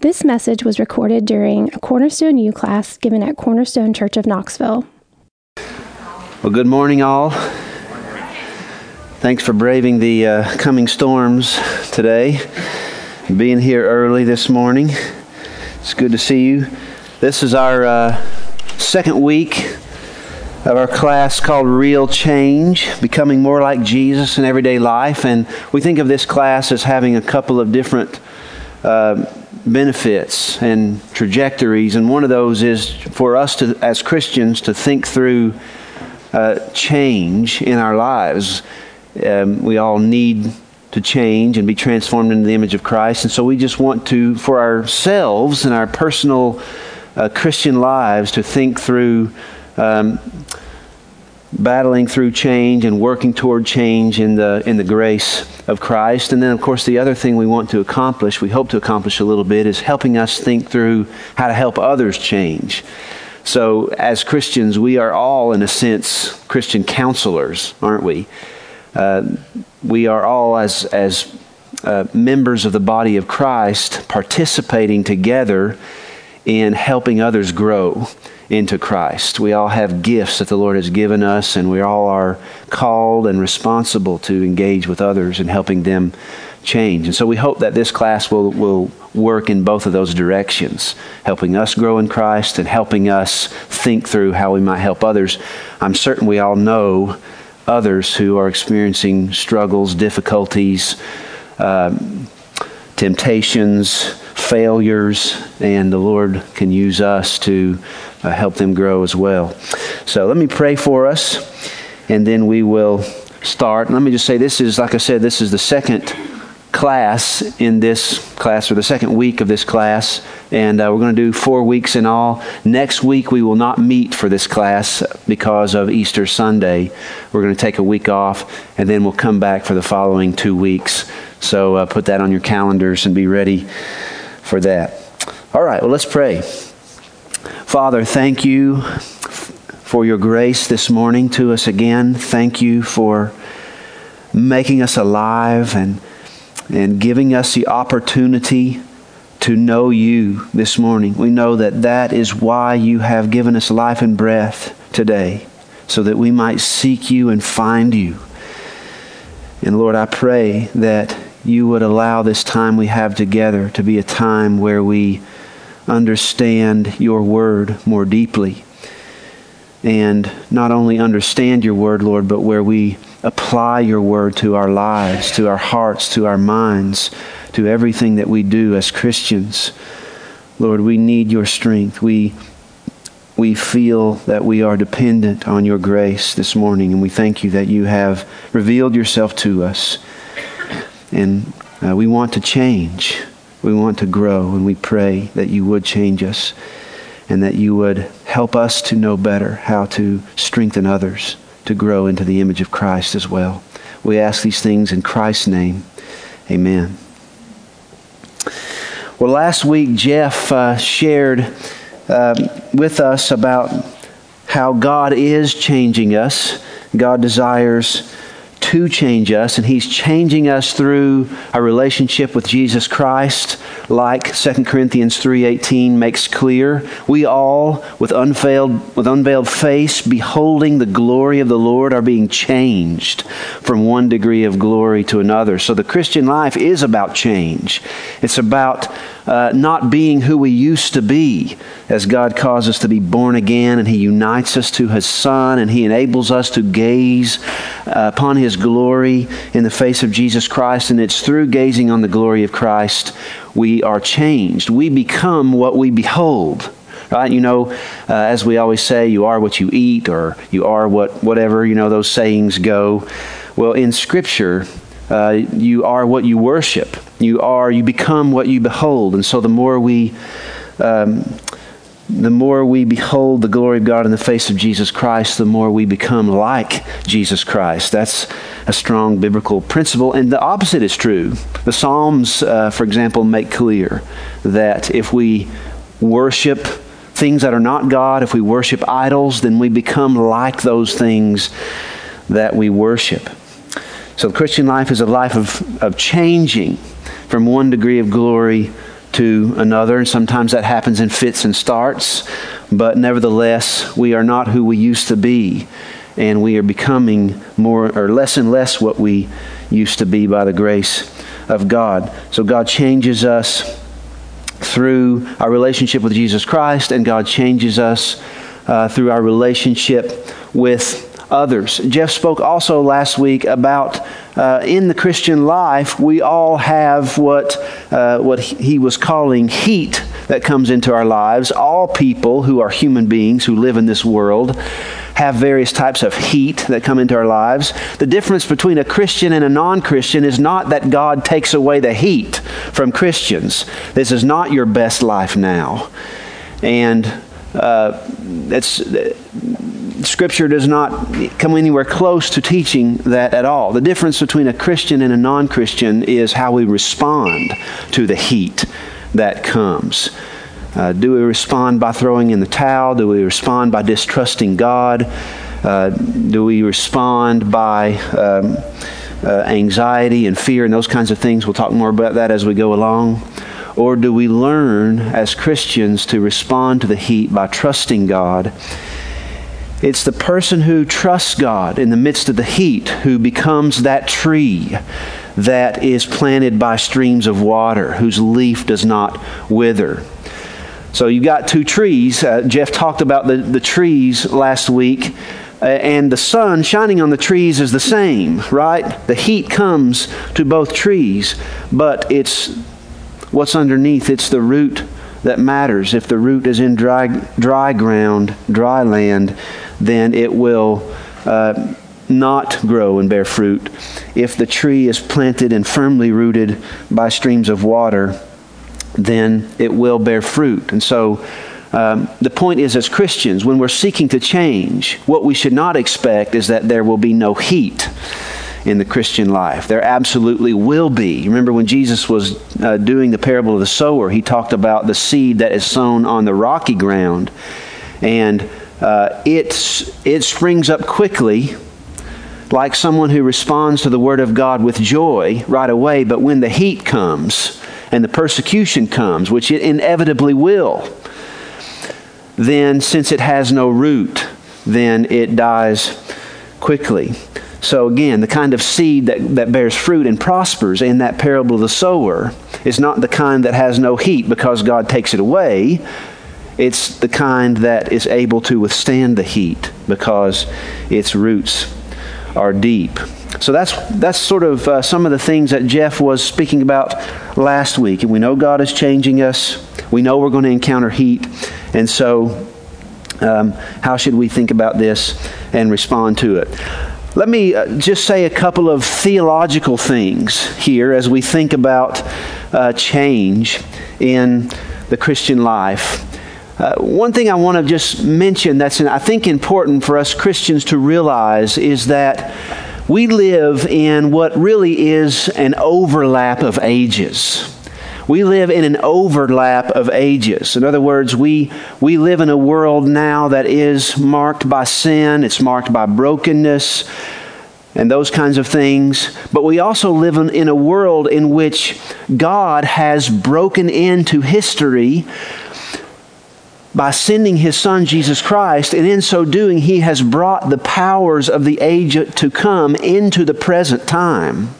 This message was recorded during a Cornerstone U class given at Cornerstone Church of Knoxville. Well, good morning, all. Thanks for braving the uh, coming storms today, being here early this morning. It's good to see you. This is our uh, second week of our class called Real Change, Becoming More Like Jesus in Everyday Life. And we think of this class as having a couple of different uh, benefits and trajectories. And one of those is for us to, as Christians to think through uh, change in our lives. Um, we all need to change and be transformed into the image of Christ. And so we just want to, for ourselves and our personal uh, Christian lives, to think through um, battling through change and working toward change in the, in the grace of Christ. And then, of course, the other thing we want to accomplish, we hope to accomplish a little bit, is helping us think through how to help others change. So, as Christians, we are all, in a sense, Christian counselors, aren't we? Uh, we are all, as, as uh, members of the body of Christ, participating together in helping others grow into Christ. We all have gifts that the Lord has given us, and we all are called and responsible to engage with others and helping them change. And so we hope that this class will, will work in both of those directions, helping us grow in Christ and helping us think through how we might help others. I'm certain we all know others who are experiencing struggles, difficulties, uh, temptations, failures, and the Lord can use us to uh, help them grow as well. So let me pray for us, and then we will start. Let me just say this is, like I said, this is the second class in this class, or the second week of this class, and uh, we're going to do four weeks in all. Next week, we will not meet for this class because of Easter Sunday. We're going to take a week off, and then we'll come back for the following two weeks. So uh, put that on your calendars and be ready for that. All right, well, let's pray. Father, thank you for your grace this morning to us again. Thank you for making us alive and, and giving us the opportunity to know you this morning. We know that that is why you have given us life and breath today, so that we might seek you and find you. And Lord, I pray that you would allow this time we have together to be a time where we understand your word more deeply. And not only understand your word, Lord, but where we apply your word to our lives, to our hearts, to our minds, to everything that we do as Christians. Lord, we need your strength. We, we feel that we are dependent on your grace this morning, and we thank you that you have revealed yourself to us. And uh, we want to change. We want to grow, and we pray that you would change us and that you would help us to know better how to strengthen others to grow into the image of Christ as well. We ask these things in Christ's name. Amen. Well, last week, Jeff uh, shared uh, with us about how God is changing us. God desires to change us, and He's changing us through our relationship with Jesus Christ, like 2 Corinthians 3.18 makes clear. We all, with unveiled, with unveiled face, beholding the glory of the Lord, are being changed from one degree of glory to another. So the Christian life is about change. It's about uh, not being who we used to be as God calls us to be born again and He unites us to His Son and He enables us to gaze uh, upon His glory in the face of Jesus Christ. And it's through gazing on the glory of Christ we are changed. We become what we behold right? You know, uh, as we always say, you are what you eat, or you are what whatever you know those sayings go. Well, in Scripture, uh, you are what you worship. You are, you become what you behold. And so the more we, um, the more we behold the glory of God in the face of Jesus Christ, the more we become like Jesus Christ. That's a strong biblical principle. And the opposite is true. The Psalms, uh, for example, make clear that if we worship things that are not God, if we worship idols, then we become like those things that we worship. So the Christian life is a life of, of changing from one degree of glory to another, and sometimes that happens in fits and starts, but nevertheless, we are not who we used to be, and we are becoming more or less and less what we used to be by the grace of God. So God changes us through our relationship with Jesus Christ, and God changes us uh, through our relationship with others. Jeff spoke also last week about uh, in the Christian life, we all have what, uh, what he was calling heat that comes into our lives. All people who are human beings who live in this world have various types of heat that come into our lives. The difference between a Christian and a non Christian is not that God takes away the heat from Christians. This is not your best life now. And uh, it's Scripture does not come anywhere close to teaching that at all. The difference between a Christian and a non Christian is how we respond to the heat that comes. Uh, do we respond by throwing in the towel? Do we respond by distrusting God? Uh, do we respond by um, uh, anxiety and fear and those kinds of things? We'll talk more about that as we go along. Or do we learn as Christians to respond to the heat by trusting God it's the person who trusts God in the midst of the heat who becomes that tree that is planted by streams of water, whose leaf does not wither. So you've got two trees. Uh, Jeff talked about the, the trees last week. Uh, and the sun shining on the trees is the same, right? The heat comes to both trees, but it's what's underneath. It's the root that matters. If the root is in dry, dry ground, dry land, then it will uh, not grow and bear fruit. If the tree is planted and firmly rooted by streams of water, then it will bear fruit. And so, um, the point is, as Christians, when we're seeking to change, what we should not expect is that there will be no heat in the Christian life. There absolutely will be. Remember when Jesus was uh, doing the parable of the sower, he talked about the seed that is sown on the rocky ground. And uh, it, it springs up quickly, like someone who responds to the Word of God with joy right away, but when the heat comes and the persecution comes, which it inevitably will, then since it has no root, then it dies quickly. So, again, the kind of seed that, that bears fruit and prospers in that parable of the sower is not the kind that has no heat because God takes it away, it's the kind that is able to withstand the heat because its roots are deep. So that's that's sort of uh, some of the things that Jeff was speaking about last week. And we know God is changing us. We know we're going to encounter heat, and so um, how should we think about this and respond to it? Let me uh, just say a couple of theological things here as we think about uh, change in the Christian life. Uh, one thing I want to just mention that's, I think, important for us Christians to realize is that we live in what really is an overlap of ages. We live in an overlap of ages. In other words, we, we live in a world now that is marked by sin, it's marked by brokenness, and those kinds of things. But we also live in, in a world in which God has broken into history by sending his son Jesus Christ, and in so doing, he has brought the powers of the age to come into the present time.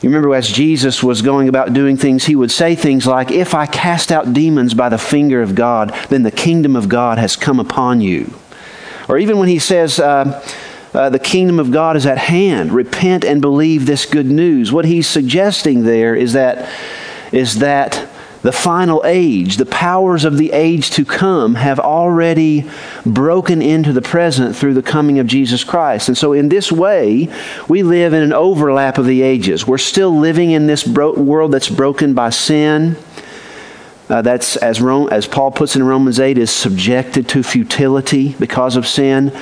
You remember as Jesus was going about doing things, he would say things like, If I cast out demons by the finger of God, then the kingdom of God has come upon you. Or even when he says, uh, uh, the kingdom of God is at hand. Repent and believe this good news. What he's suggesting there is that, is that the final age, the powers of the age to come, have already broken into the present through the coming of Jesus Christ. And so, in this way, we live in an overlap of the ages. We're still living in this bro- world that's broken by sin. Uh, that's, as, Rome, as Paul puts in Romans 8, is subjected to futility because of sin.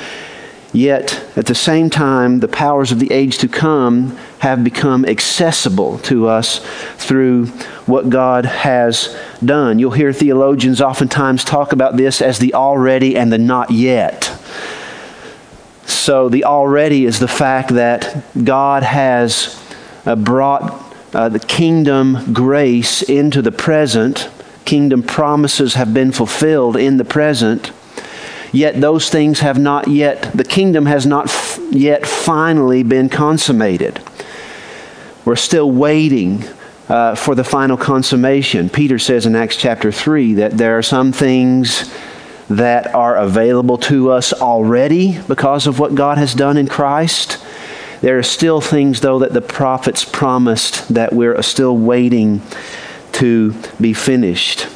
Yet, at the same time, the powers of the age to come have become accessible to us through what God has done. You'll hear theologians oftentimes talk about this as the already and the not yet. So, the already is the fact that God has uh, brought uh, the kingdom grace into the present. Kingdom promises have been fulfilled in the present. Yet those things have not yet, the kingdom has not f- yet finally been consummated. We're still waiting uh, for the final consummation. Peter says in Acts chapter 3 that there are some things that are available to us already because of what God has done in Christ. There are still things, though, that the prophets promised that we're still waiting to be finished.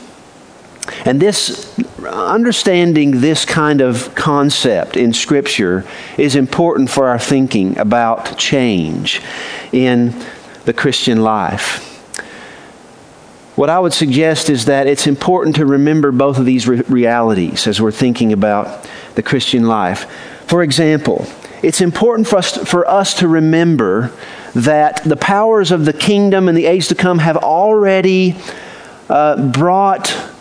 And this, understanding this kind of concept in Scripture is important for our thinking about change in the Christian life. What I would suggest is that it's important to remember both of these re- realities as we're thinking about the Christian life. For example, it's important for us, to, for us to remember that the powers of the kingdom and the age to come have already uh, brought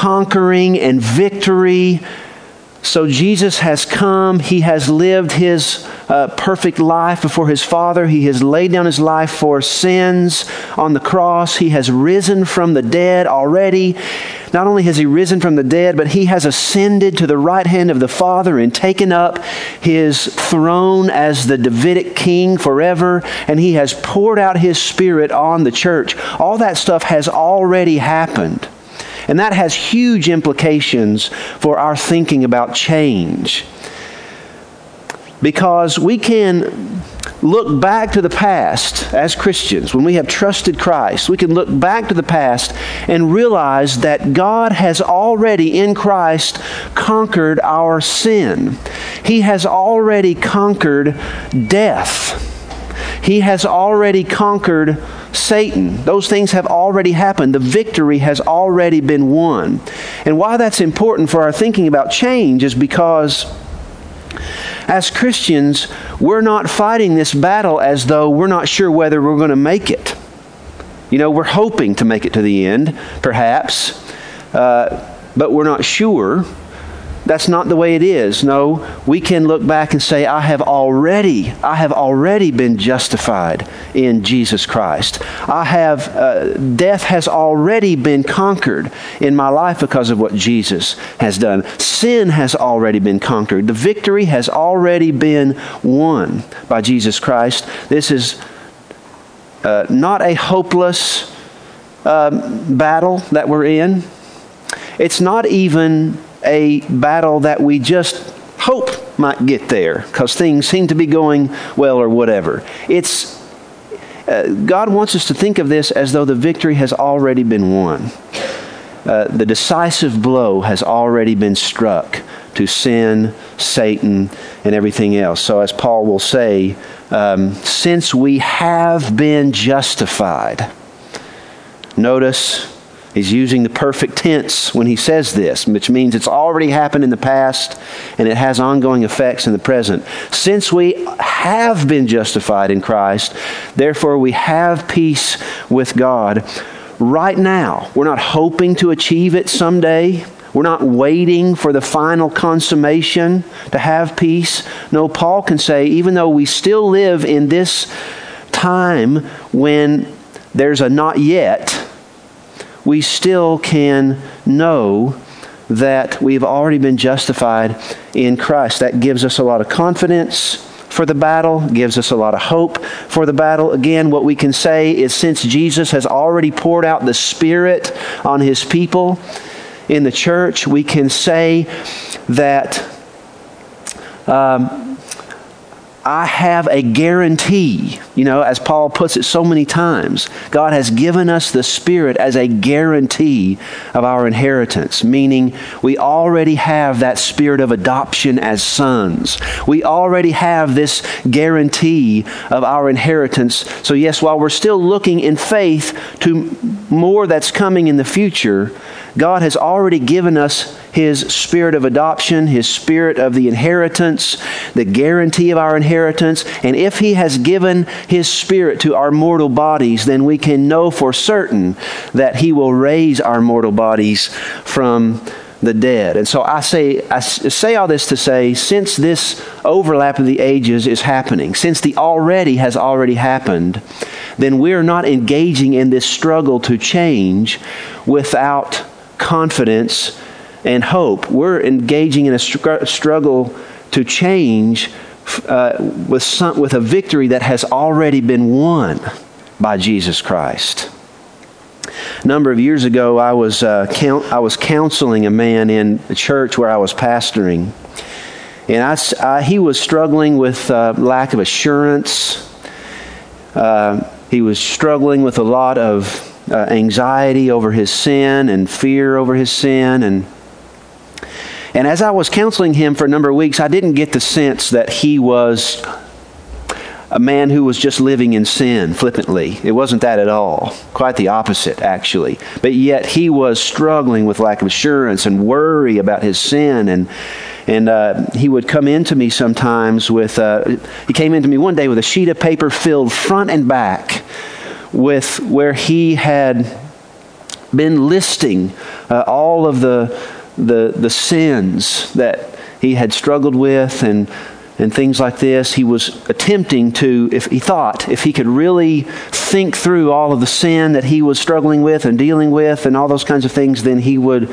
conquering and victory so Jesus has come. He has lived his uh, perfect life before his Father. He has laid down his life for sins on the cross. He has risen from the dead already. Not only has he risen from the dead, but he has ascended to the right hand of the Father and taken up his throne as the Davidic king forever. And he has poured out his Spirit on the church. All that stuff has already happened. And that has huge implications for our thinking about change. Because we can look back to the past as Christians, when we have trusted Christ, we can look back to the past and realize that God has already in Christ conquered our sin. He has already conquered death. He has already conquered Satan. Those things have already happened. The victory has already been won. And why that's important for our thinking about change is because as Christians, we're not fighting this battle as though we're not sure whether we're going to make it. You know, we're hoping to make it to the end, perhaps, uh, but we're not sure. That's not the way it is. No, we can look back and say, I have already, I have already been justified in Jesus Christ. I have, uh, death has already been conquered in my life because of what Jesus has done. Sin has already been conquered. The victory has already been won by Jesus Christ. This is uh, not a hopeless uh, battle that we're in. It's not even a battle that we just hope might get there because things seem to be going well or whatever. It's uh, God wants us to think of this as though the victory has already been won. Uh, the decisive blow has already been struck to sin, Satan, and everything else. So, as Paul will say, um, since we have been justified, notice He's using the perfect tense when he says this, which means it's already happened in the past and it has ongoing effects in the present. Since we have been justified in Christ, therefore we have peace with God right now. We're not hoping to achieve it someday. We're not waiting for the final consummation to have peace. No, Paul can say, even though we still live in this time when there's a not yet, we still can know that we've already been justified in Christ. That gives us a lot of confidence for the battle, gives us a lot of hope for the battle. Again, what we can say is since Jesus has already poured out the Spirit on his people in the church, we can say that. Um, I have a guarantee. You know, as Paul puts it so many times, God has given us the Spirit as a guarantee of our inheritance, meaning we already have that spirit of adoption as sons. We already have this guarantee of our inheritance. So, yes, while we're still looking in faith to more that's coming in the future, God has already given us His spirit of adoption, His spirit of the inheritance, the guarantee of our inheritance. And if He has given His spirit to our mortal bodies, then we can know for certain that He will raise our mortal bodies from the dead. And so I say, I say all this to say, since this overlap of the ages is happening, since the already has already happened, then we're not engaging in this struggle to change without confidence and hope. We're engaging in a str- struggle to change uh, with, some, with a victory that has already been won by Jesus Christ. A number of years ago, I was, uh, count, I was counseling a man in the church where I was pastoring. And I, I he was struggling with uh, lack of assurance. Uh, he was struggling with a lot of uh, anxiety over his sin and fear over his sin. And, and as I was counseling him for a number of weeks, I didn't get the sense that he was a man who was just living in sin flippantly. It wasn't that at all. Quite the opposite, actually. But yet he was struggling with lack of assurance and worry about his sin. And, and uh, he would come into me sometimes with, uh, he came into me one day with a sheet of paper filled front and back with where he had been listing uh, all of the, the, the sins that he had struggled with and and things like this, he was attempting to, if he thought, if he could really think through all of the sin that he was struggling with and dealing with and all those kinds of things, then he would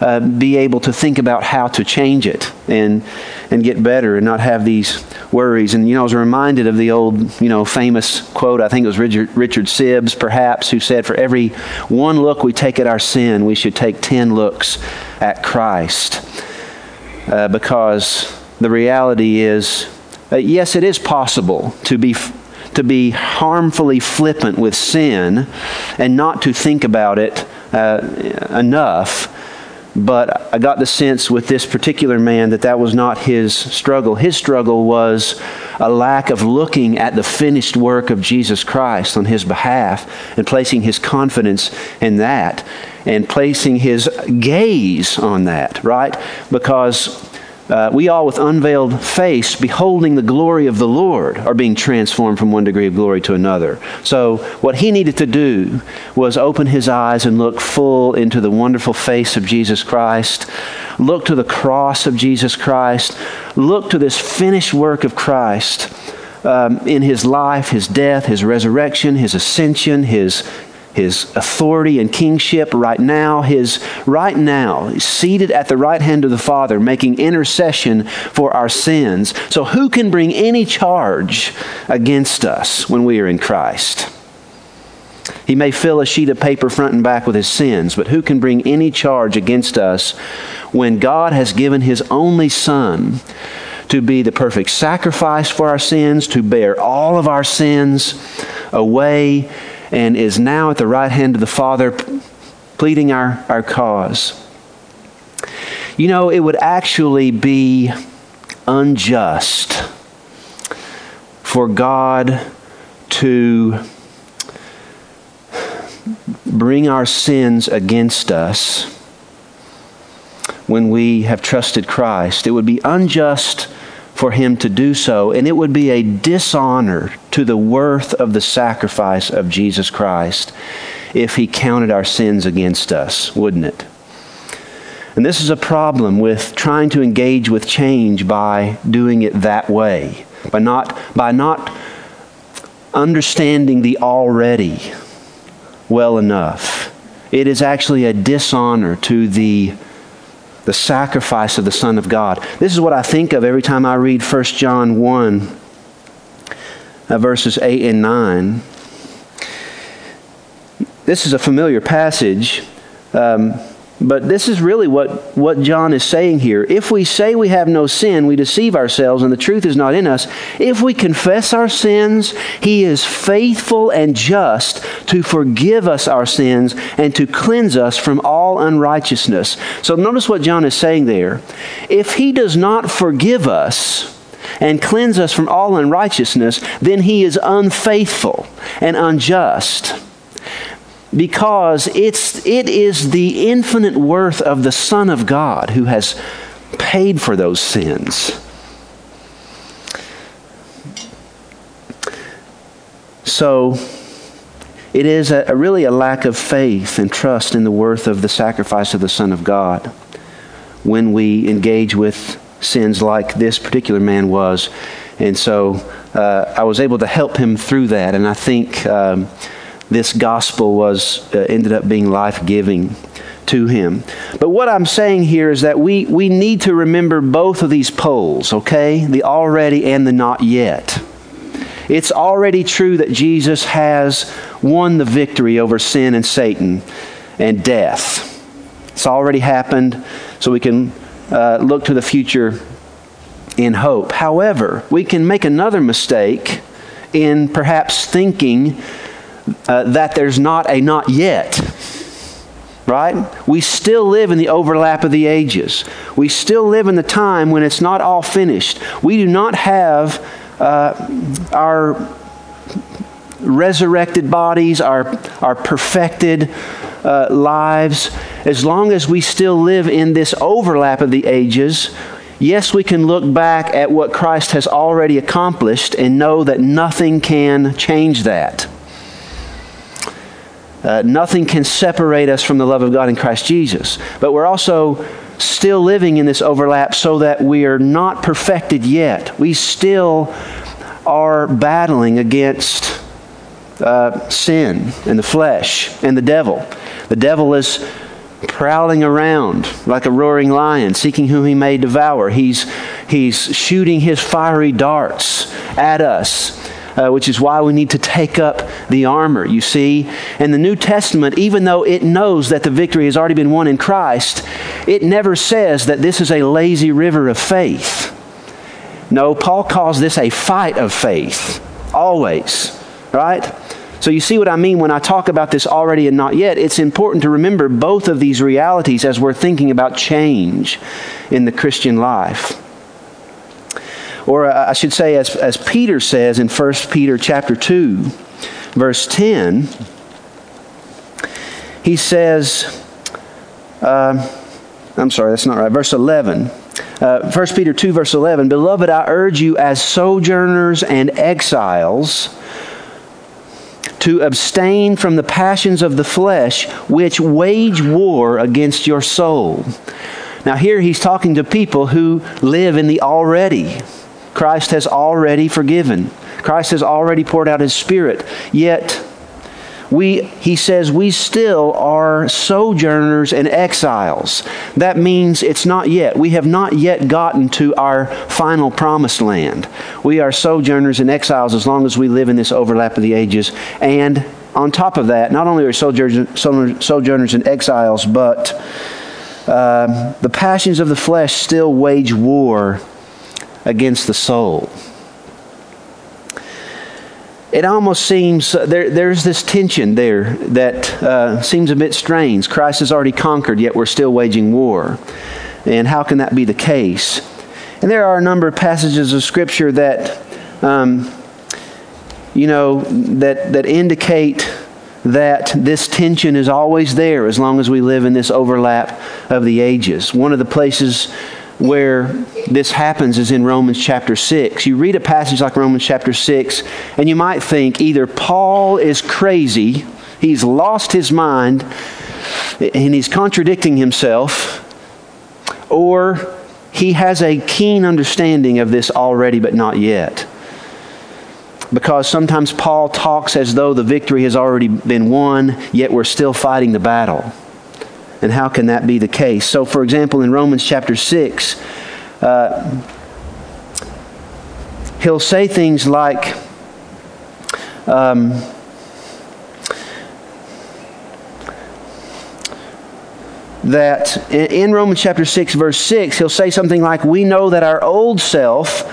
uh, be able to think about how to change it and, and get better and not have these worries. And, you know, I was reminded of the old, you know, famous quote, I think it was Richard, Richard Sibbes, perhaps, who said, For every one look we take at our sin, we should take ten looks at Christ. Uh, because the reality is, uh, yes, it is possible to be to be harmfully flippant with sin and not to think about it uh, enough. But I got the sense with this particular man that that was not his struggle. His struggle was a lack of looking at the finished work of Jesus Christ on his behalf and placing his confidence in that and placing his gaze on that, right? Because uh, we all, with unveiled face, beholding the glory of the Lord, are being transformed from one degree of glory to another. So, what he needed to do was open his eyes and look full into the wonderful face of Jesus Christ, look to the cross of Jesus Christ, look to this finished work of Christ. Um, in his life, his death, his resurrection, his ascension, his, his authority and kingship right now, his right now, seated at the right hand of the Father, making intercession for our sins. So, who can bring any charge against us when we are in Christ? He may fill a sheet of paper front and back with his sins, but who can bring any charge against us when God has given his only Son to be the perfect sacrifice for our sins, to bear all of our sins away? And is now at the right hand of the Father pleading our, our cause. You know, it would actually be unjust for God to bring our sins against us when we have trusted Christ. It would be unjust for him to do so, and it would be a dishonor to the worth of the sacrifice of Jesus Christ if he counted our sins against us, wouldn't it? And this is a problem with trying to engage with change by doing it that way, by not, by not understanding the already well enough. It is actually a dishonor to the the sacrifice of the Son of God. This is what I think of every time I read 1 John 1, uh, verses 8 and 9. This is a familiar passage. Um, but this is really what, what John is saying here. If we say we have no sin, we deceive ourselves and the truth is not in us. If we confess our sins, he is faithful and just to forgive us our sins and to cleanse us from all unrighteousness. So notice what John is saying there. If he does not forgive us, and cleanse us from all unrighteousness, then he is unfaithful and unjust because it's, it is the infinite worth of the Son of God who has paid for those sins. So, it is a, a really a lack of faith and trust in the worth of the sacrifice of the Son of God when we engage with sins like this particular man was. And so uh, I was able to help him through that. And I think um, this gospel was uh, ended up being life giving to him. But what I'm saying here is that we, we need to remember both of these poles, okay? The already and the not yet. It's already true that Jesus has won the victory over sin and Satan and death. It's already happened, so we can uh, look to the future in hope. However, we can make another mistake in perhaps thinking uh, that there's not a not yet. Right? We still live in the overlap of the ages. We still live in the time when it's not all finished. We do not have uh, our resurrected bodies, our, our perfected uh, lives, as long as we still live in this overlap of the ages, yes, we can look back at what Christ has already accomplished and know that nothing can change that. Uh, nothing can separate us from the love of God in Christ Jesus. But we're also still living in this overlap so that we are not perfected yet. We still are battling against uh, sin and the flesh and the devil. The devil is prowling around like a roaring lion, seeking whom he may devour. He's, he's shooting his fiery darts at us. Uh, which is why we need to take up the armor, you see. And the New Testament, even though it knows that the victory has already been won in Christ, it never says that this is a lazy river of faith. No, Paul calls this a fight of faith, always, right? So you see what I mean when I talk about this already and not yet. It's important to remember both of these realities as we're thinking about change in the Christian life. Or uh, I should say, as, as Peter says in 1 Peter chapter 2, verse 10, he says, uh, I'm sorry, that's not right, verse 11. Uh, 1 Peter 2, verse 11, Beloved, I urge you as sojourners and exiles to abstain from the passions of the flesh which wage war against your soul. Now, here he's talking to people who live in the already. Christ has already forgiven, Christ has already poured out his Spirit. Yet, we, he says we still are sojourners and exiles. That means it's not yet. We have not yet gotten to our final promised land. We are sojourners and exiles as long as we live in this overlap of the ages. And on top of that, not only are sojourners, sojourners and exiles, but uh, the passions of the flesh still wage war against the soul it almost seems uh, there, there's this tension there that uh, seems a bit strange. Christ has already conquered, yet we're still waging war. And how can that be the case? And there are a number of passages of Scripture that, um, you know, that, that indicate that this tension is always there as long as we live in this overlap of the ages. One of the places where this happens is in Romans chapter 6. You read a passage like Romans chapter 6, and you might think either Paul is crazy, he's lost his mind, and he's contradicting himself, or he has a keen understanding of this already but not yet. Because sometimes Paul talks as though the victory has already been won, yet we're still fighting the battle. And how can that be the case? So, for example, in Romans chapter 6, uh, he'll say things like, um, that in Romans chapter 6, verse 6, he'll say something like, We know that our old self,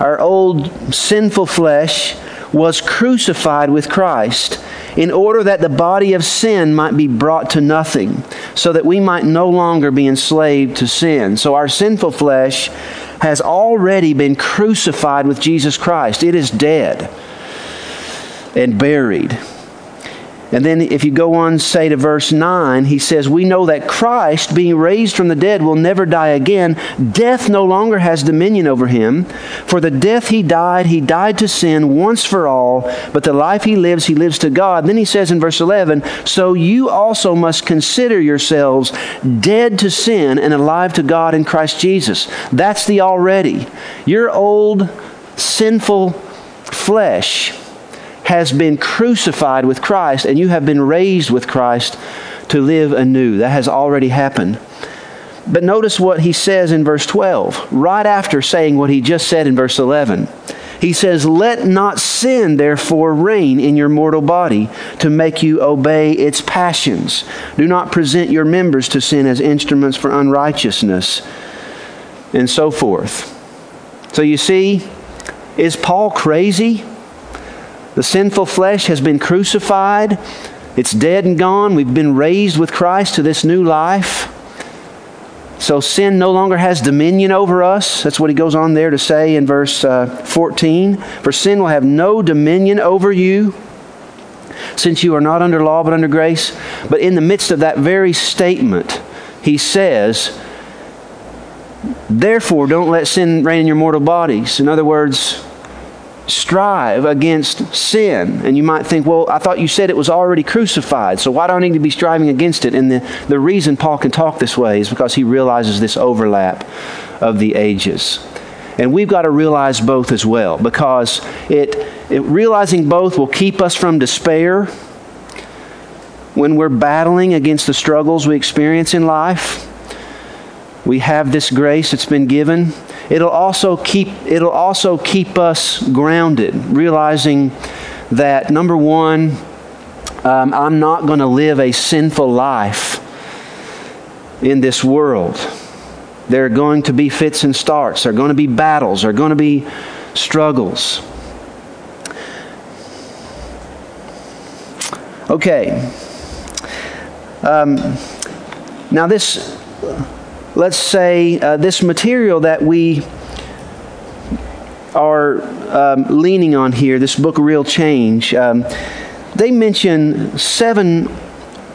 our old sinful flesh, was crucified with Christ in order that the body of sin might be brought to nothing, so that we might no longer be enslaved to sin. So our sinful flesh has already been crucified with Jesus Christ, it is dead and buried. And then if you go on, say to verse 9, he says, We know that Christ, being raised from the dead, will never die again. Death no longer has dominion over him. For the death he died, he died to sin once for all, but the life he lives, he lives to God. Then he says in verse 11, So you also must consider yourselves dead to sin and alive to God in Christ Jesus. That's the already. Your old sinful flesh has been crucified with Christ and you have been raised with Christ to live anew. That has already happened. But notice what he says in verse 12, right after saying what he just said in verse 11. He says, Let not sin therefore reign in your mortal body to make you obey its passions. Do not present your members to sin as instruments for unrighteousness, and so forth. So you see, is Paul crazy? The sinful flesh has been crucified, it's dead and gone. We've been raised with Christ to this new life. So sin no longer has dominion over us. That's what he goes on there to say in verse uh, 14. For sin will have no dominion over you, since you are not under law but under grace. But in the midst of that very statement, he says, Therefore, don't let sin reign in your mortal bodies. In other words, strive against sin. And you might think, well, I thought you said it was already crucified, so why do I need to be striving against it? And the, the reason Paul can talk this way is because he realizes this overlap of the ages. And we've got to realize both as well, because it, it realizing both will keep us from despair when we're battling against the struggles we experience in life. We have this grace that's been given It'll also keep, it'll also keep us grounded, realizing that number one, um, I'm not going to live a sinful life in this world. There are going to be fits and starts. There are going to be battles. There are going to be struggles. Okay. Um, now, this let's say, uh, this material that we are um, leaning on here, this book, Real Change, um, they mention seven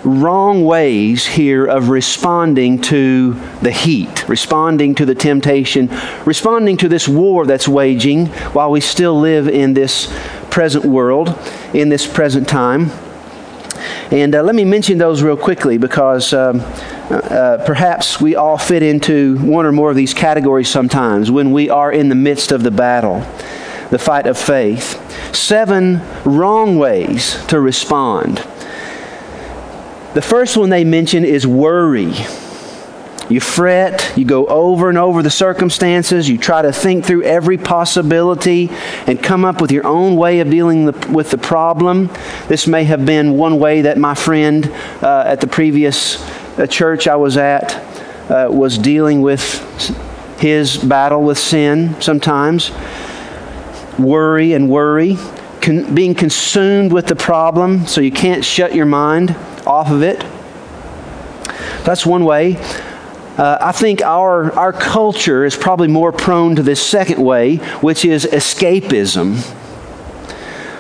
wrong ways here of responding to the heat, responding to the temptation, responding to this war that's waging while we still live in this present world, in this present time. And uh, let me mention those real quickly because um, uh, perhaps we all fit into one or more of these categories sometimes when we are in the midst of the battle, the fight of faith. Seven wrong ways to respond. The first one they mention is worry. You fret, you go over and over the circumstances, you try to think through every possibility and come up with your own way of dealing with the problem. This may have been one way that my friend uh, at the previous uh, church I was at uh, was dealing with his battle with sin sometimes. Worry and worry, con- being consumed with the problem so you can't shut your mind off of it. That's one way. Uh, I think our, our culture is probably more prone to this second way, which is escapism.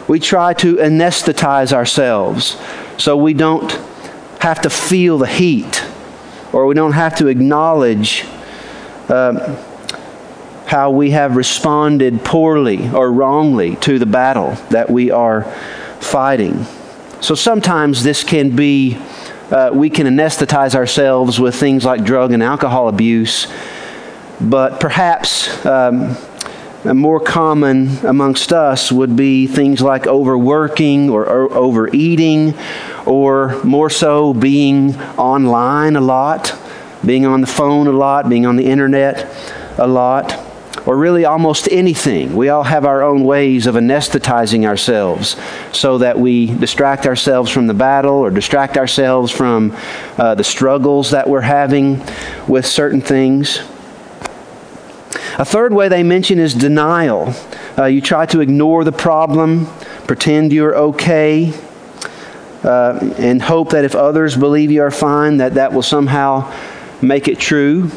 We try to anesthetize ourselves so we don't have to feel the heat or we don't have to acknowledge um, how we have responded poorly or wrongly to the battle that we are fighting. So sometimes this can be uh, we can anesthetize ourselves with things like drug and alcohol abuse, but perhaps um, more common amongst us would be things like overworking or, overeating, or more so being online a lot, being on the phone a lot, being on the internet a lot or really almost anything. We all have our own ways of anesthetizing ourselves so that we distract ourselves from the battle or distract ourselves from uh, the struggles that we're having with certain things. A third way they mention is denial. Uh, you try to ignore the problem, pretend you're okay, uh, and hope that if others believe you are fine, that that will somehow make it true.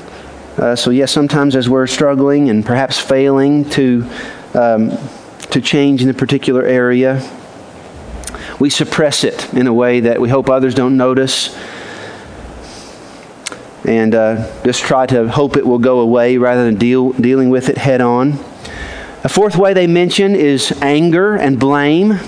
Uh, so, yes, sometimes as we're struggling and perhaps failing to, um, to change in a particular area, we suppress it in a way that we hope others don't notice and uh, just try to hope it will go away rather than deal, dealing with it head on. A fourth way they mention is anger and blame.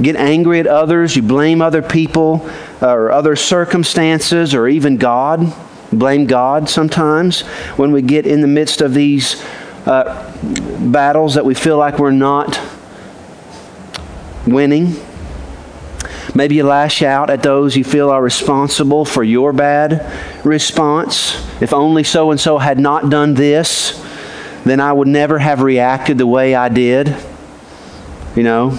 Get angry at others, you blame other people uh, or other circumstances or even God. Blame God sometimes when we get in the midst of these uh, battles that we feel like we're not winning. Maybe you lash out at those you feel are responsible for your bad response. If only so and so had not done this, then I would never have reacted the way I did. You know?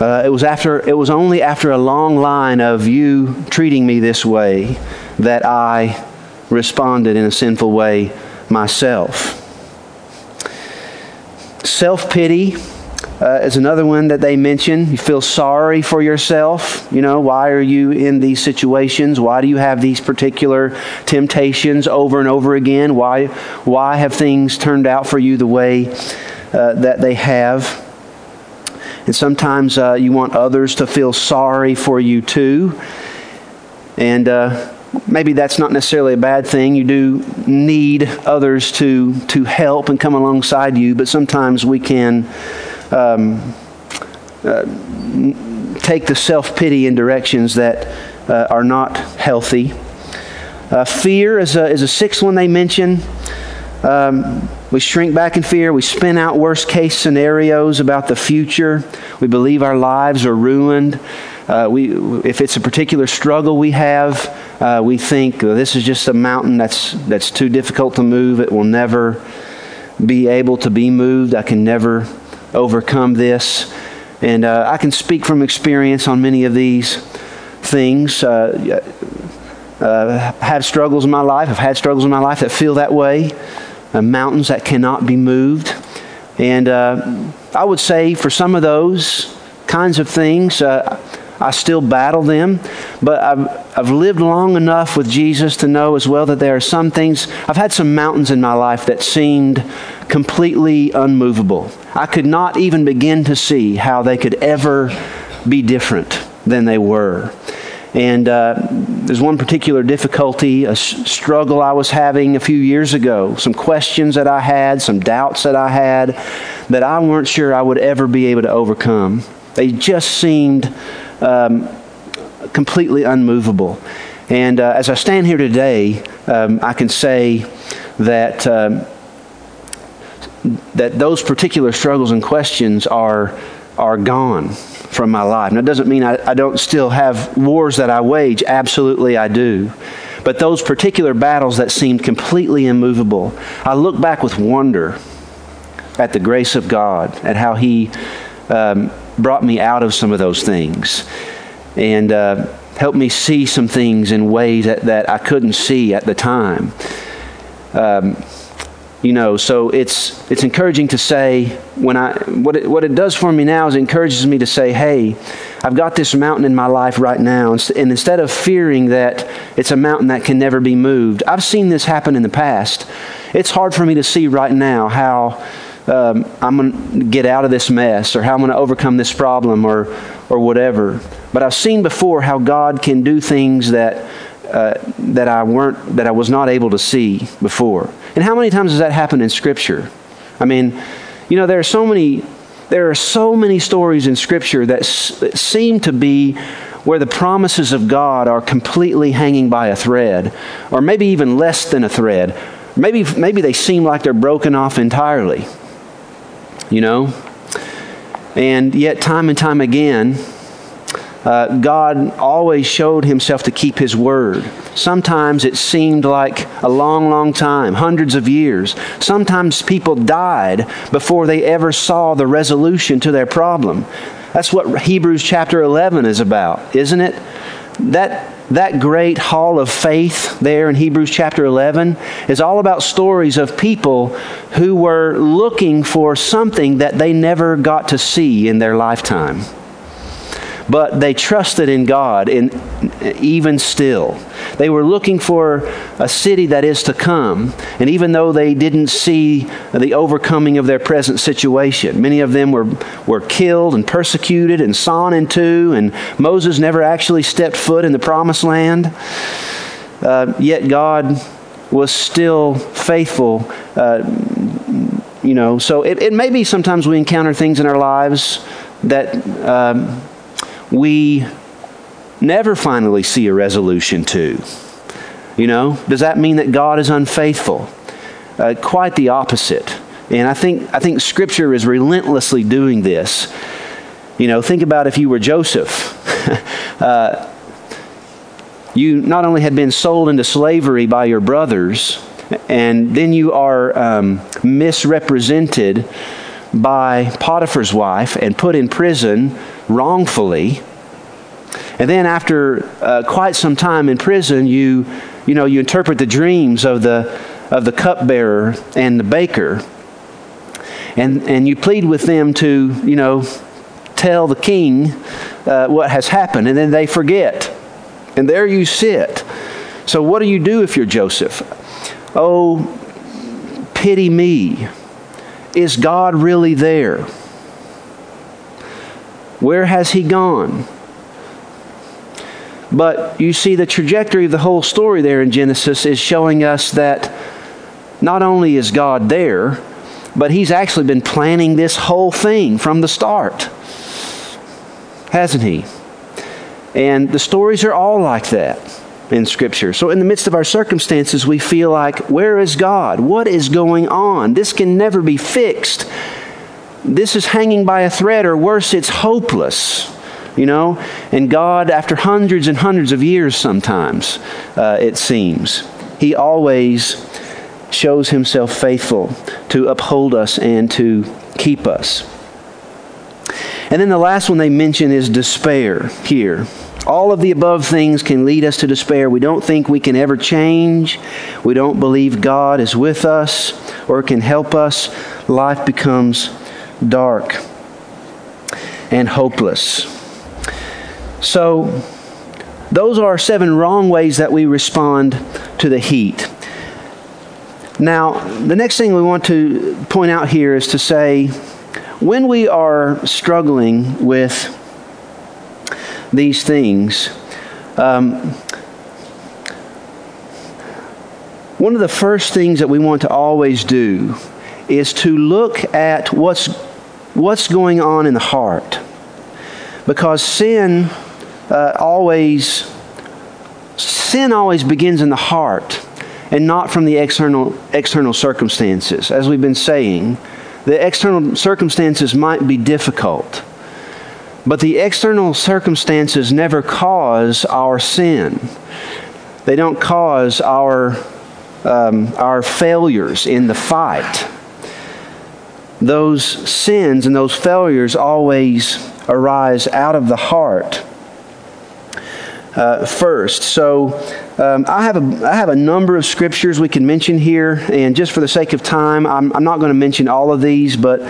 Uh, it was after it was only after a long line of you treating me this way that I responded in a sinful way myself. Self pity uh, is another one that they mention. You feel sorry for yourself. You know, why are you in these situations? Why do you have these particular temptations over and over again? Why, why have things turned out for you the way uh, that they have? And sometimes uh, you want others to feel sorry for you too. And uh, maybe that's not necessarily a bad thing. You do need others to, to help and come alongside you, but sometimes we can um, uh, take the self pity in directions that uh, are not healthy. Uh, fear is a, is a sixth one they mention. Um, we shrink back in fear. We spin out worst case scenarios about the future. We believe our lives are ruined. Uh, we, if it's a particular struggle we have, uh, we think well, this is just a mountain that's, that's too difficult to move. It will never be able to be moved. I can never overcome this. And uh, I can speak from experience on many of these things. Uh, uh, have struggles in my life. I've had struggles in my life that feel that way. Uh, mountains that cannot be moved. And uh, I would say for some of those kinds of things, uh, I still battle them, but I've, I've lived long enough with Jesus to know as well that there are some things, I've had some mountains in my life that seemed completely unmovable. I could not even begin to see how they could ever be different than they were. And uh, there's one particular difficulty, a struggle I was having a few years ago, some questions that I had, some doubts that I had that I weren't sure I would ever be able to overcome. They just seemed um, completely unmovable. And uh, as I stand here today, um, I can say that. Um, that those particular struggles and questions are, are gone from my life. Now, it doesn't mean I, I don't still have wars that I wage. Absolutely, I do. But those particular battles that seemed completely immovable, I look back with wonder at the grace of God, at how He um, brought me out of some of those things and uh, helped me see some things in ways that, that I couldn't see at the time. Um, you know, so it's it's encouraging to say when I what it, what it does for me now is encourages me to say, hey, I've got this mountain in my life right now, and instead of fearing that it's a mountain that can never be moved, I've seen this happen in the past. It's hard for me to see right now how um, I'm going to get out of this mess or how I'm going to overcome this problem or, or whatever. But I've seen before how God can do things that, uh, that, I weren't, that I was not able to see before. And how many times has that happened in Scripture? I mean, you know, there are so many, there are so many stories in Scripture that, s- that seem to be where the promises of God are completely hanging by a thread, or maybe even less than a thread. Maybe, maybe they seem like they're broken off entirely you know? And yet, time and time again, uh, God always showed himself to keep his word. Sometimes it seemed like a long, long time, hundreds of years. Sometimes people died before they ever saw the resolution to their problem. That's what Hebrews chapter 11 is about, isn't it? That that great hall of faith there in Hebrews chapter 11 is all about stories of people who were looking for something that they never got to see in their lifetime. But they trusted in God in, even still. They were looking for a city that is to come, and even though they didn't see the overcoming of their present situation, many of them were, were killed and persecuted and sawn in two, and Moses never actually stepped foot in the promised land. Uh, yet God was still faithful. Uh, you know, so it, it may be sometimes we encounter things in our lives that um, we never finally see a resolution to. You know, does that mean that God is unfaithful? Uh, quite the opposite. And I think, I think Scripture is relentlessly doing this. You know, think about if you were Joseph. uh, you not only had been sold into slavery by your brothers, and then you are um, misrepresented by Potiphar's wife and put in prison wrongfully. And then after uh, quite some time in prison, you, you know, you interpret the dreams of the, of the cupbearer and the baker. And, and you plead with them to, you know, tell the king uh, what has happened. And then they forget. And there you sit. So what do you do if you're Joseph? Oh, pity me. Is God really there? Where has He gone? But you see, the trajectory of the whole story there in Genesis is showing us that not only is God there, but He's actually been planning this whole thing from the start. Hasn't He? And the stories are all like that in Scripture. So, in the midst of our circumstances, we feel like, where is God? What is going on? This can never be fixed. This is hanging by a thread, or worse, it's hopeless. You know? And God, after hundreds and hundreds of years, sometimes, uh, it seems, He always shows Himself faithful to uphold us and to keep us. And then the last one they mention is despair here. All of the above things can lead us to despair. We don't think we can ever change. We don't believe God is with us or can help us. Life becomes dark and hopeless. So, those are seven wrong ways that we respond to the heat. Now, the next thing we want to point out here is to say when we are struggling with these things, um, one of the first things that we want to always do is to look at what's, what's going on in the heart. Because sin uh, always, sin always begins in the heart and not from the external, external circumstances. As we've been saying, the external circumstances might be difficult. But the external circumstances never cause our sin. They don't cause our, um, our failures in the fight. Those sins and those failures always arise out of the heart uh, first. So um, I, have a, I have a number of scriptures we can mention here, and just for the sake of time, I'm, I'm not going to mention all of these, but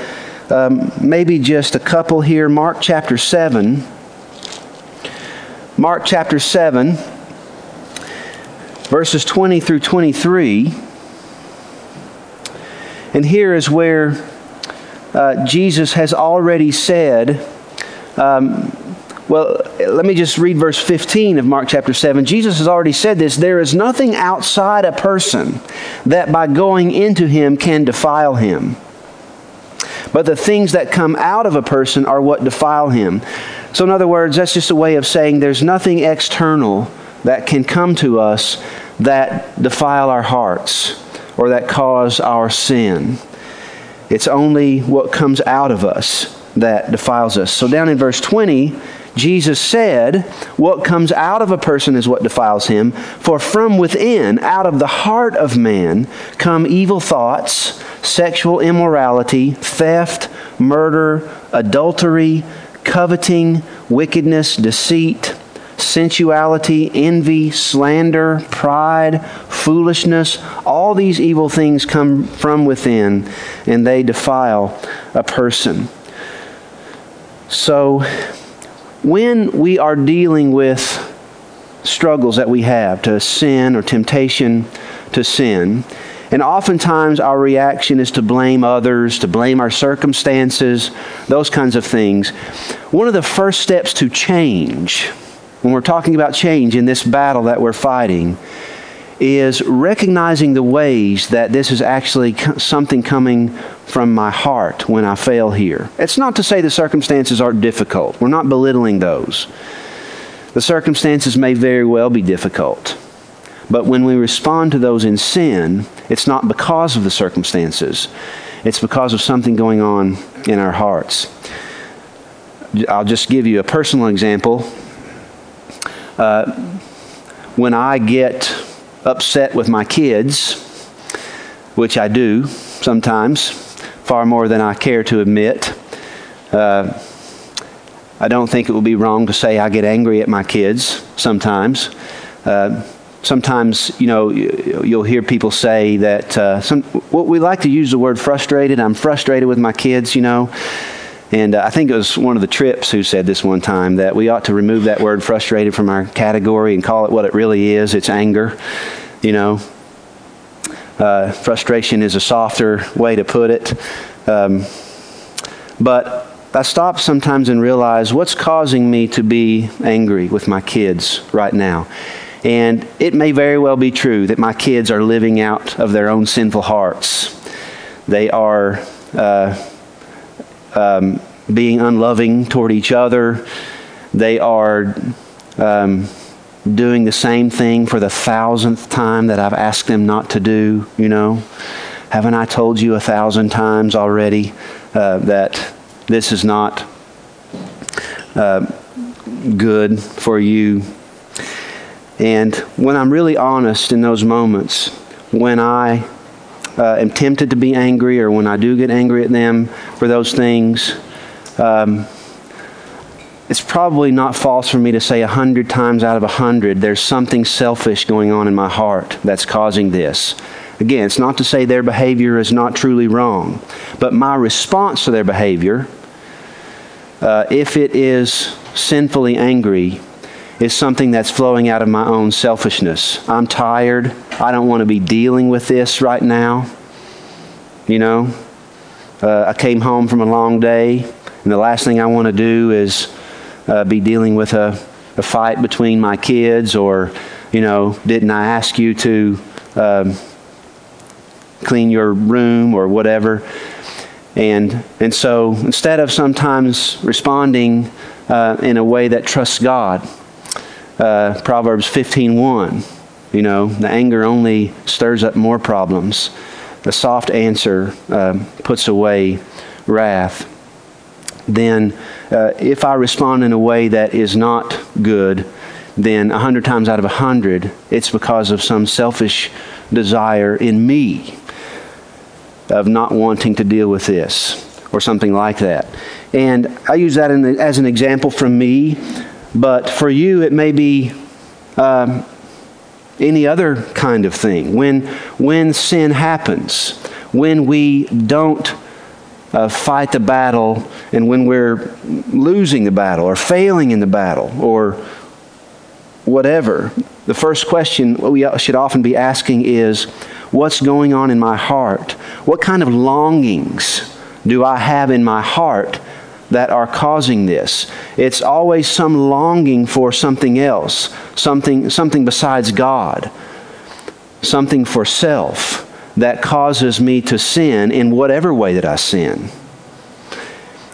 um, maybe just a couple here. Mark chapter 7. Mark chapter 7, verses 20 through 23. And here is where uh, Jesus has already said, um, well, let me just read verse 15 of Mark chapter 7. Jesus has already said this there is nothing outside a person that by going into him can defile him. But the things that come out of a person are what defile him. So, in other words, that's just a way of saying there's nothing external that can come to us that defile our hearts or that cause our sin. It's only what comes out of us that defiles us. So, down in verse 20, Jesus said, What comes out of a person is what defiles him. For from within, out of the heart of man, come evil thoughts, sexual immorality, theft, murder, adultery, coveting, wickedness, deceit, sensuality, envy, slander, pride, foolishness. All these evil things come from within, and they defile a person. So, when we are dealing with struggles that we have to sin or temptation to sin, and oftentimes our reaction is to blame others, to blame our circumstances, those kinds of things. One of the first steps to change, when we're talking about change in this battle that we're fighting, is recognizing the ways that this is actually something coming from my heart when I fail here. It's not to say the circumstances aren't difficult, we're not belittling those. The circumstances may very well be difficult. But when we respond to those in sin, it's not because of the circumstances, it's because of something going on in our hearts. I'll just give you a personal example. Uh, when I get upset with my kids, which I do sometimes, far more than I care to admit, uh, I don't think it would be wrong to say I get angry at my kids sometimes. Uh, sometimes, you know, you'll hear people say that, uh, some, well, we like to use the word frustrated. I'm frustrated with my kids, you know. And uh, I think it was one of the Tripps who said this one time that we ought to remove that word frustrated from our category and call it what it really is it's anger, you know. Uh, frustration is a softer way to put it. Um, but I stop sometimes and realize what's causing me to be angry with my kids right now. And it may very well be true that my kids are living out of their own sinful hearts. They are uh, um, being unloving toward each other. They are um, doing the same thing for the thousandth time that I've asked them not to do, you know. Haven't I told you a thousand times already uh, that this is not uh, good for you and when I'm really honest in those moments, when I uh, am tempted to be angry or when I do get angry at them for those things, um, it's probably not false for me to say a hundred times out of a hundred there's something selfish going on in my heart that's causing this. Again, it's not to say their behavior is not truly wrong, but my response to their behavior, uh, if it is sinfully angry, is something that's flowing out of my own selfishness. I'm tired. I don't want to be dealing with this right now. You know, uh, I came home from a long day, and the last thing I want to do is uh, be dealing with a, a, fight between my kids, or, you know, didn't I ask you to um, clean your room or whatever? And, and so instead of sometimes responding uh, in a way that trusts God, uh, Proverbs 15:1. You know, the anger only stirs up more problems. The soft answer uh, puts away wrath. Then, uh, if I respond in a way that is not good, then a hundred times out of a hundred, it's because of some selfish desire in me of not wanting to deal with this or something like that. And I use that the, as an example from me but for you, it may be um, any other kind of thing. When, when sin happens, when we don't uh, fight the battle, and when we're losing the battle, or failing in the battle, or whatever, the first question we should often be asking is what's going on in my heart? What kind of longings do I have in my heart that are causing this. It's always some longing for something else, something, something besides God, something for self that causes me to sin in whatever way that I sin.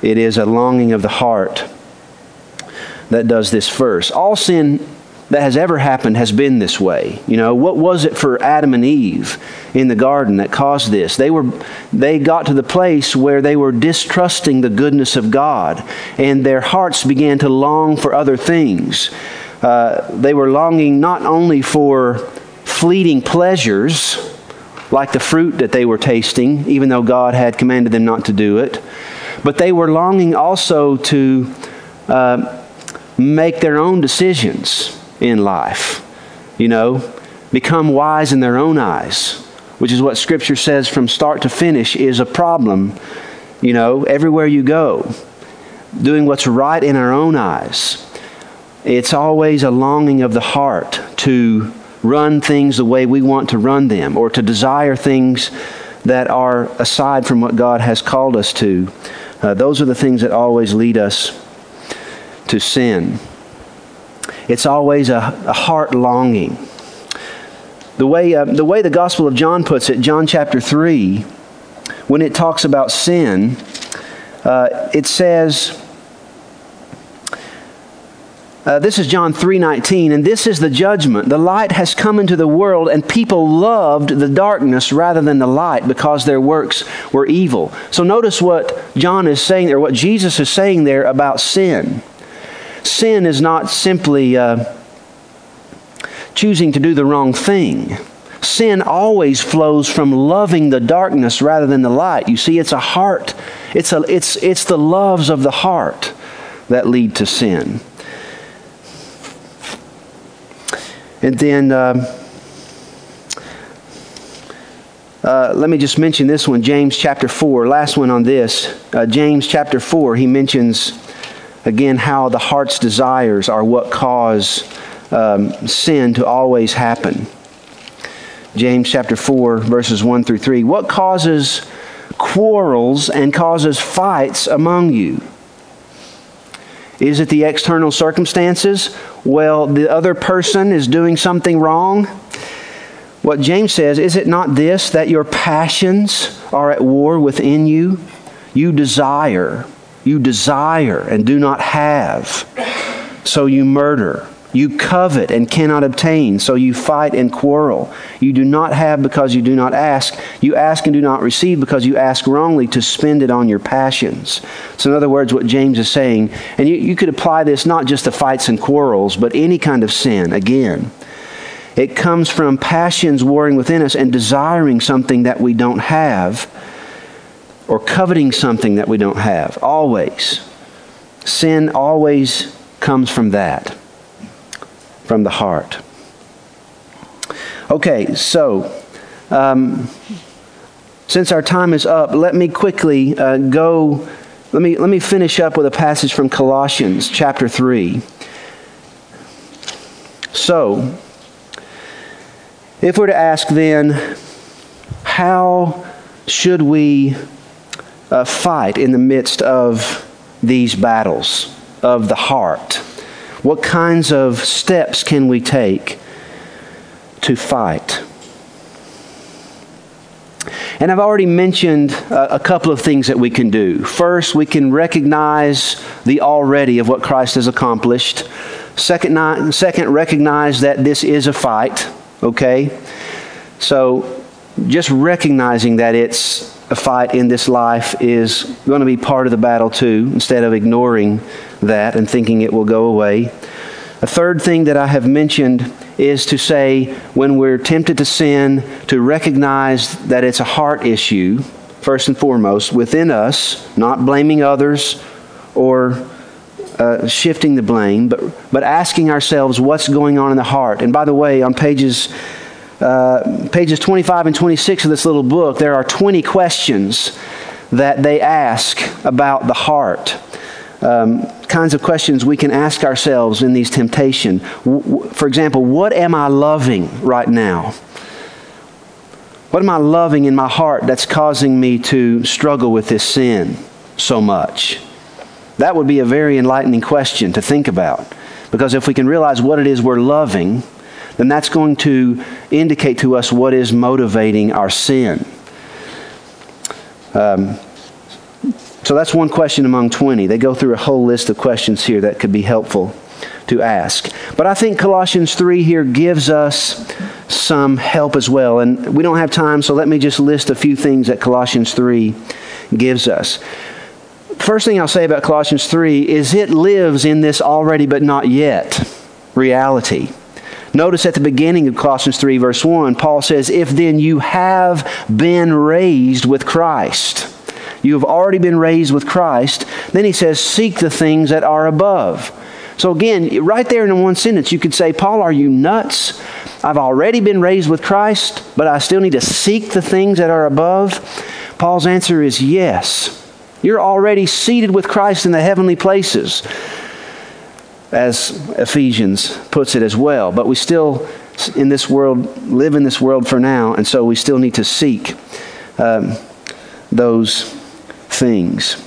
It is a longing of the heart that does this first. All sin that has ever happened has been this way. You know, what was it for Adam and Eve in the garden that caused this? They were they got to the place where they were distrusting the goodness of God, and their hearts began to long for other things. Uh, they were longing not only for fleeting pleasures, like the fruit that they were tasting, even though God had commanded them not to do it, but they were longing also to uh, make their own decisions in life. You know, become wise in their own eyes, which is what Scripture says from start to finish is a problem, you know, everywhere you go. doing what's right in our own eyes. It's always a longing of the heart to run things the way we want to run them or to desire things that are aside from what God has called us to. Uh, those are the things that always lead us to sin. It's always a, a heart longing. The way, uh, the way the Gospel of John puts it, John chapter 3, when it talks about sin, uh, it says, uh, this is John 3:19 and this is the judgment the light has come into the world and people loved the darkness rather than the light because their works were evil. So notice what John is saying there what Jesus is saying there about sin. Sin is not simply uh, choosing to do the wrong thing. Sin always flows from loving the darkness rather than the light. You see, it's a heart. It's, a, it's, it's the loves of the heart that lead to sin. And then um, uh, let me just mention this one, James chapter 4. Last one on this. Uh, James chapter 4, he mentions again how the heart's desires are what cause um, sin to always happen. James chapter 4, verses 1 through 3. What causes quarrels and causes fights among you? Is it the external circumstances? Well, the other person is doing something wrong. What James says, is it not this that your passions are at war within you? You desire, you desire and do not have, so you murder. You covet and cannot obtain, so you fight and quarrel. You do not have because you do not ask. You ask and do not receive because you ask wrongly to spend it on your passions. So, in other words, what James is saying, and you, you could apply this not just to fights and quarrels, but any kind of sin, again. It comes from passions warring within us and desiring something that we don't have or coveting something that we don't have. Always. Sin always comes from that from the heart. Okay, so um, since our time is up, let me quickly uh, go. Let me, let me finish up with a passage from Colossians chapter 3. So, if we're to ask then, how should we uh, fight in the midst of these battles of the heart? What kinds of steps can we take to fight? And I've already mentioned a, couple of things that we can do. First, we can recognize the already of what Christ has accomplished. Second, second recognize that this is a fight, okay? So, just recognizing that it's fight in this life is going to be part of the battle too, instead of ignoring that and thinking it will go away. A third thing that I have mentioned is to say when we're tempted to sin, to recognize that it's a heart issue, first and foremost, within us, not blaming others or uh, shifting the blame, but, but asking ourselves what's going on in the heart. And by the way, on pages uh, pages 25 and 26 of this little book, there are 20 questions that they ask about the heart. Um, kinds of questions we can ask ourselves in these temptation. For example, what am I loving right now? What am I loving in my heart that's causing me to struggle with this sin so much? That would be a very enlightening question to think about. Because if we can realize what it is we're loving, then that's going to indicate to us what is motivating our sin. Um, so that's one question among 20. They go through a whole list of questions here that could be helpful to ask. But I think Colossians 3 here gives us some help as well. And we don't have time, so let me just list a few things that Colossians 3 gives us. First thing I'll say about Colossians 3 is it lives in this already but not yet reality. Notice at the beginning of Colossians 3, verse 1, Paul says, If then you have been raised with Christ, you have already been raised with Christ, then he says, Seek the things that are above. So again, right there in one sentence, you could say, Paul, are you nuts? I've already been raised with Christ, but I still need to seek the things that are above. Paul's answer is yes. You're already seated with Christ in the heavenly places, as Ephesians puts it as well. But we still, in this world, live in this world for now, and so we still need to seek um, those things.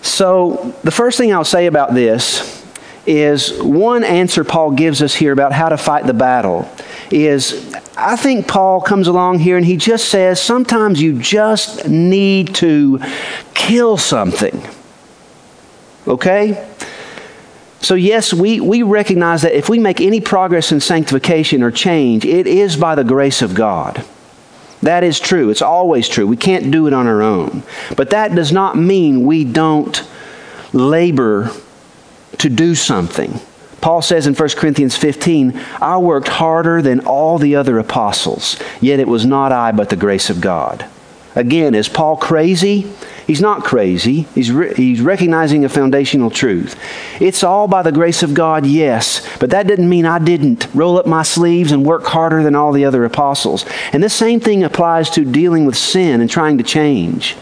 So, the first thing I'll say about this is one answer Paul gives us here about how to fight the battle is I think Paul comes along here and he just says sometimes you just need to kill something. Okay? So, yes, we, we recognize that if we make any progress in sanctification or change, it is by the grace of God. That is true. It's always true. We can't do it on our own. But that does not mean we don't labor to do something. Paul says in 1 Corinthians 15, I worked harder than all the other apostles, yet it was not I, but the grace of God. Again, is Paul crazy? He's not crazy. He's, re- he's recognizing a foundational truth. It's all by the grace of God, yes, but that didn't mean I didn't roll up my sleeves and work harder than all the other apostles. And this same thing applies to dealing with sin and trying to change.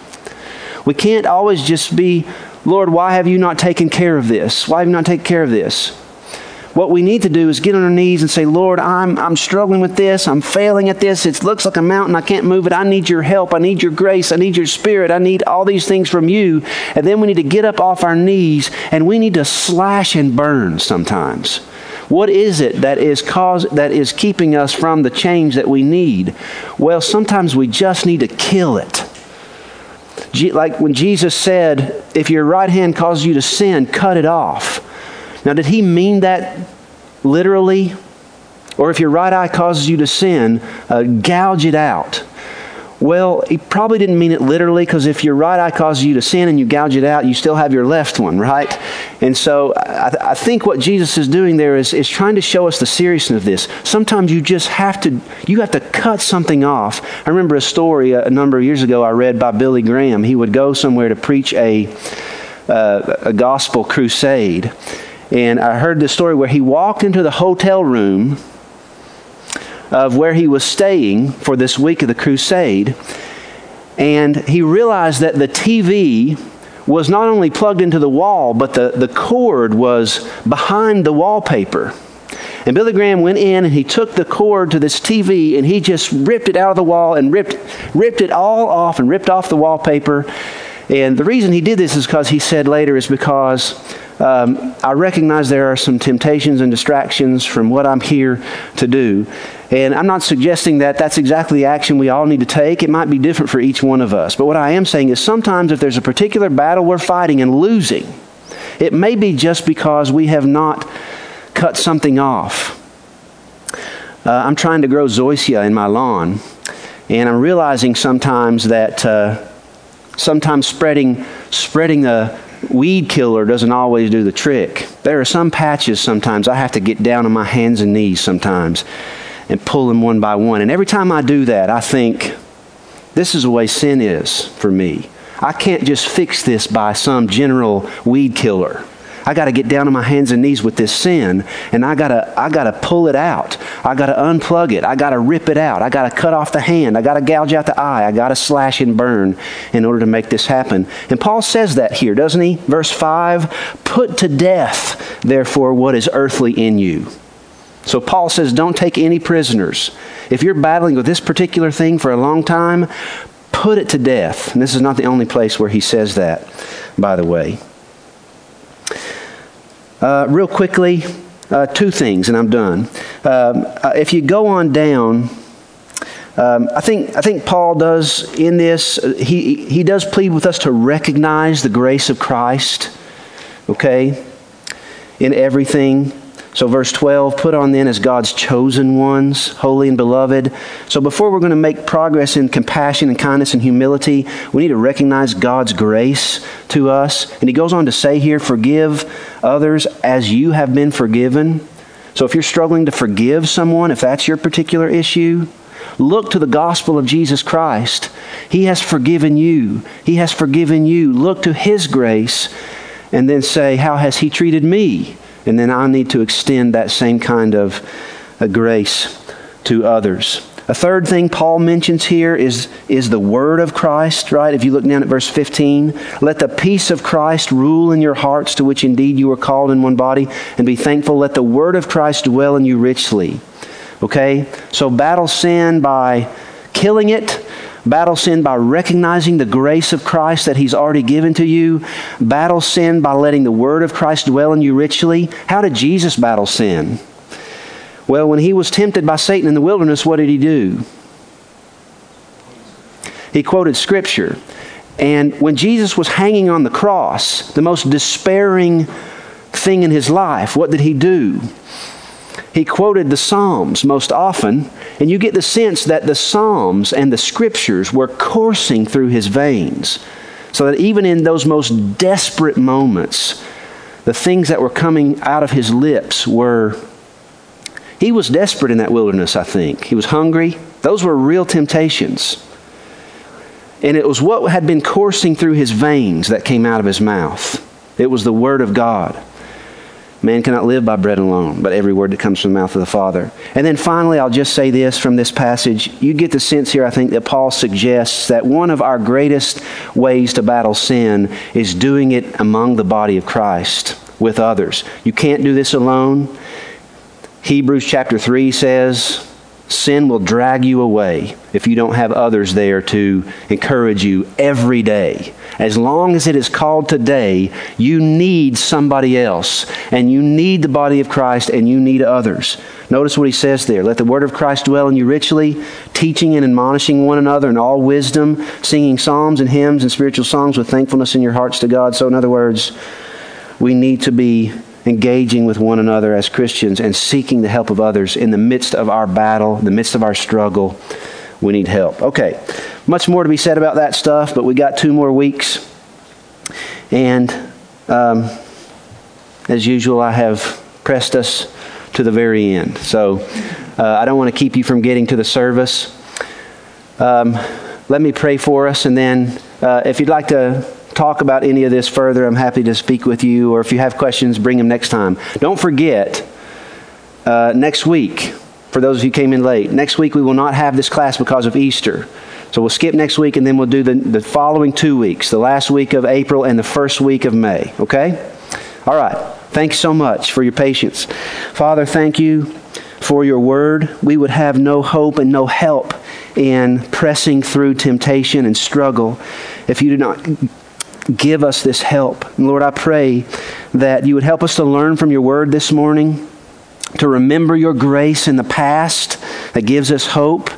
We can't always just be, Lord, why have you not taken care of this? Why have you not taken care of this? What we need to do is get on our knees and say, Lord, I'm, I'm struggling with this. I'm failing at this. It looks like a mountain. I can't move it. I need your help. I need your grace. I need your spirit. I need all these things from you. And then we need to get up off our knees and we need to slash and burn sometimes. What is it that is cause that is keeping us from the change that we need? Well, sometimes we just need to kill it. Like when Jesus said, if your right hand causes you to sin, cut it off. Now, did he mean that literally? Or if your right eye causes you to sin, uh, gouge it out. Well, he probably didn't mean it literally because if your right eye causes you to sin and you gouge it out, you still have your left one, right? And so I, I, think what Jesus is doing there is, is trying to show us the seriousness of this. Sometimes you just have to, you have to cut something off. I remember a story a, a number of years ago I read by Billy Graham. He would go somewhere to preach a, uh, a gospel crusade. And I heard this story where he walked into the hotel room of where he was staying for this week of the crusade. And he realized that the TV was not only plugged into the wall, but the, the cord was behind the wallpaper. And Billy Graham went in and he took the cord to this TV and he just ripped it out of the wall and ripped, ripped it all off and ripped off the wallpaper. And the reason he did this is because he said later is because um, I recognize there are some temptations and distractions from what I'm here to do. And I'm not suggesting that that's exactly the action we all need to take. It might be different for each one of us. But what I am saying is sometimes if there's a particular battle we're fighting and losing, it may be just because we have not cut something off. Uh, I'm trying to grow zoysia in my lawn, and I'm realizing sometimes that uh, sometimes spreading spreading the weed killer doesn't always do the trick. There are some patches sometimes I have to get down on my hands and knees sometimes and pull them one by one. And every time I do that, I think, this is the way sin is for me. I can't just fix this by some general weed killer. I got to get down on my hands and knees with this sin, and I got to I got to pull it out. I got to unplug it. I got to rip it out. I got to cut off the hand. I got to gouge out the eye. I got to slash and burn in order to make this happen. And Paul says that here, doesn't he? Verse 5 Put to death, therefore, what is earthly in you. So Paul says, don't take any prisoners. If you're battling with this particular thing for a long time, put it to death. And this is not the only place where he says that, by the way. Uh, real quickly, uh, two things, and I'm done. Um, uh, if you go on down, um, I think I think Paul does in this. Uh, he he does plead with us to recognize the grace of Christ. Okay, in everything. So, verse 12, put on then as God's chosen ones, holy and beloved. So, before we're going to make progress in compassion and kindness and humility, we need to recognize God's grace to us. And he goes on to say here, forgive others as you have been forgiven. So, if you're struggling to forgive someone, if that's your particular issue, look to the gospel of Jesus Christ. He has forgiven you. He has forgiven you. Look to his grace and then say, How has he treated me? And then I need to extend that same kind of uh, grace to others. A third thing Paul mentions here is, is the word of Christ, right? If you look down at verse 15, let the peace of Christ rule in your hearts, to which indeed you were called in one body, and be thankful. Let the word of Christ dwell in you richly. Okay? So battle sin by killing it, battle sin by recognizing the grace of Christ that He's already given to you, battle sin by letting the word of Christ dwell in you richly. How did Jesus battle sin? Well, when he was tempted by Satan in the wilderness, what did he do? He quoted Scripture. And when Jesus was hanging on the cross, the most despairing thing in his life, what did he do? He quoted the Psalms most often, and you get the sense that the Psalms and the Scriptures were coursing through his veins. So that even in those most desperate moments, the things that were coming out of his lips were he was desperate in that wilderness, I think. He was hungry. Those were real temptations. And it was what had been coursing through his veins that came out of his mouth. It was the Word of God. Man cannot live by bread alone, but every word that comes from the mouth of the Father. And then finally, I'll just say this from this passage. You get the sense here, I think, that Paul suggests that one of our greatest ways to battle sin is doing it among the body of Christ with others. You can't do this alone. Hebrews chapter 3 says, Sin will drag you away if you don't have others there to encourage you every day. As long as it is called today, you need somebody else, and you need the body of Christ, and you need others. Notice what he says there. Let the word of Christ dwell in you richly, teaching and admonishing one another in all wisdom, singing psalms and hymns and spiritual songs with thankfulness in your hearts to God. So, in other words, we need to be engaging with one another as Christians and seeking the help of others in the midst of our battle, the midst of our struggle. We need help. Okay, much more to be said about that stuff, but we got two more weeks. And um, as usual, I have pressed us to the very end. So uh, I don't want to keep you from getting to the service. Um, let me pray for us, and then uh, if you'd like to talk about any of this further, I'm happy to speak with you. Or if you have questions, bring them next time. Don't forget, uh, next week, for those of you who came in late, next week we will not have this class because of Easter. So we'll skip next week and then we'll do the, the following two weeks, the last week of April and the first week of May. Okay? All right. Thanks so much for your patience. Father, thank you for your word. We would have no hope and no help in pressing through temptation and struggle if you do not give us this help. Lord, I pray that you would help us to learn from your word this morning, to remember your grace in the past that gives us hope,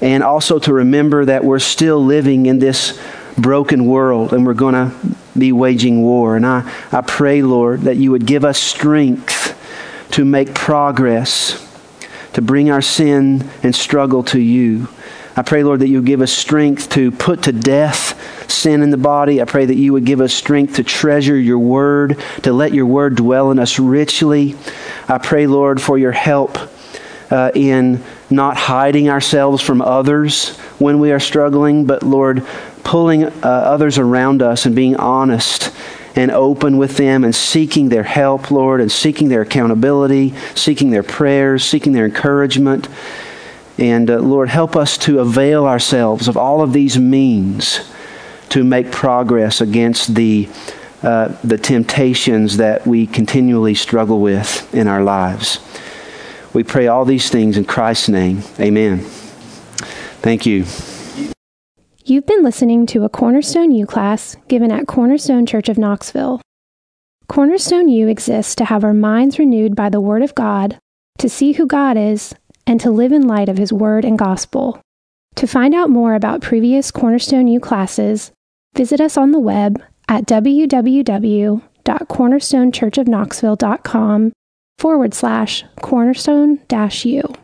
and also to remember that we're still living in this broken world and we're going to be waging war. And I, I pray, Lord, that you would give us strength to make progress, to bring our sin and struggle to you. I pray, Lord, that you give us strength to put to death sin in the body. I pray that you would give us strength to treasure your word, to let your word dwell in us richly. I pray, Lord, for your help uh, in not hiding ourselves from others when we are struggling, but, Lord, pulling uh, others around us and being honest and open with them and seeking their help, Lord, and seeking their accountability, seeking their prayers, seeking their encouragement. And uh, Lord, help us to avail ourselves of all of these means to make progress against the, uh, the temptations that we continually struggle with in our lives. We pray all these things in Christ's name. Amen. Thank you. You've been listening to a Cornerstone U class given at Cornerstone Church of Knoxville. Cornerstone U exists to have our minds renewed by the Word of God, to see who God is, and to live in light of His Word and Gospel. To find out more about previous Cornerstone U classes, Visit us on the web at www.cornerstonechurchofknoxville.com forward slash cornerstone dash u.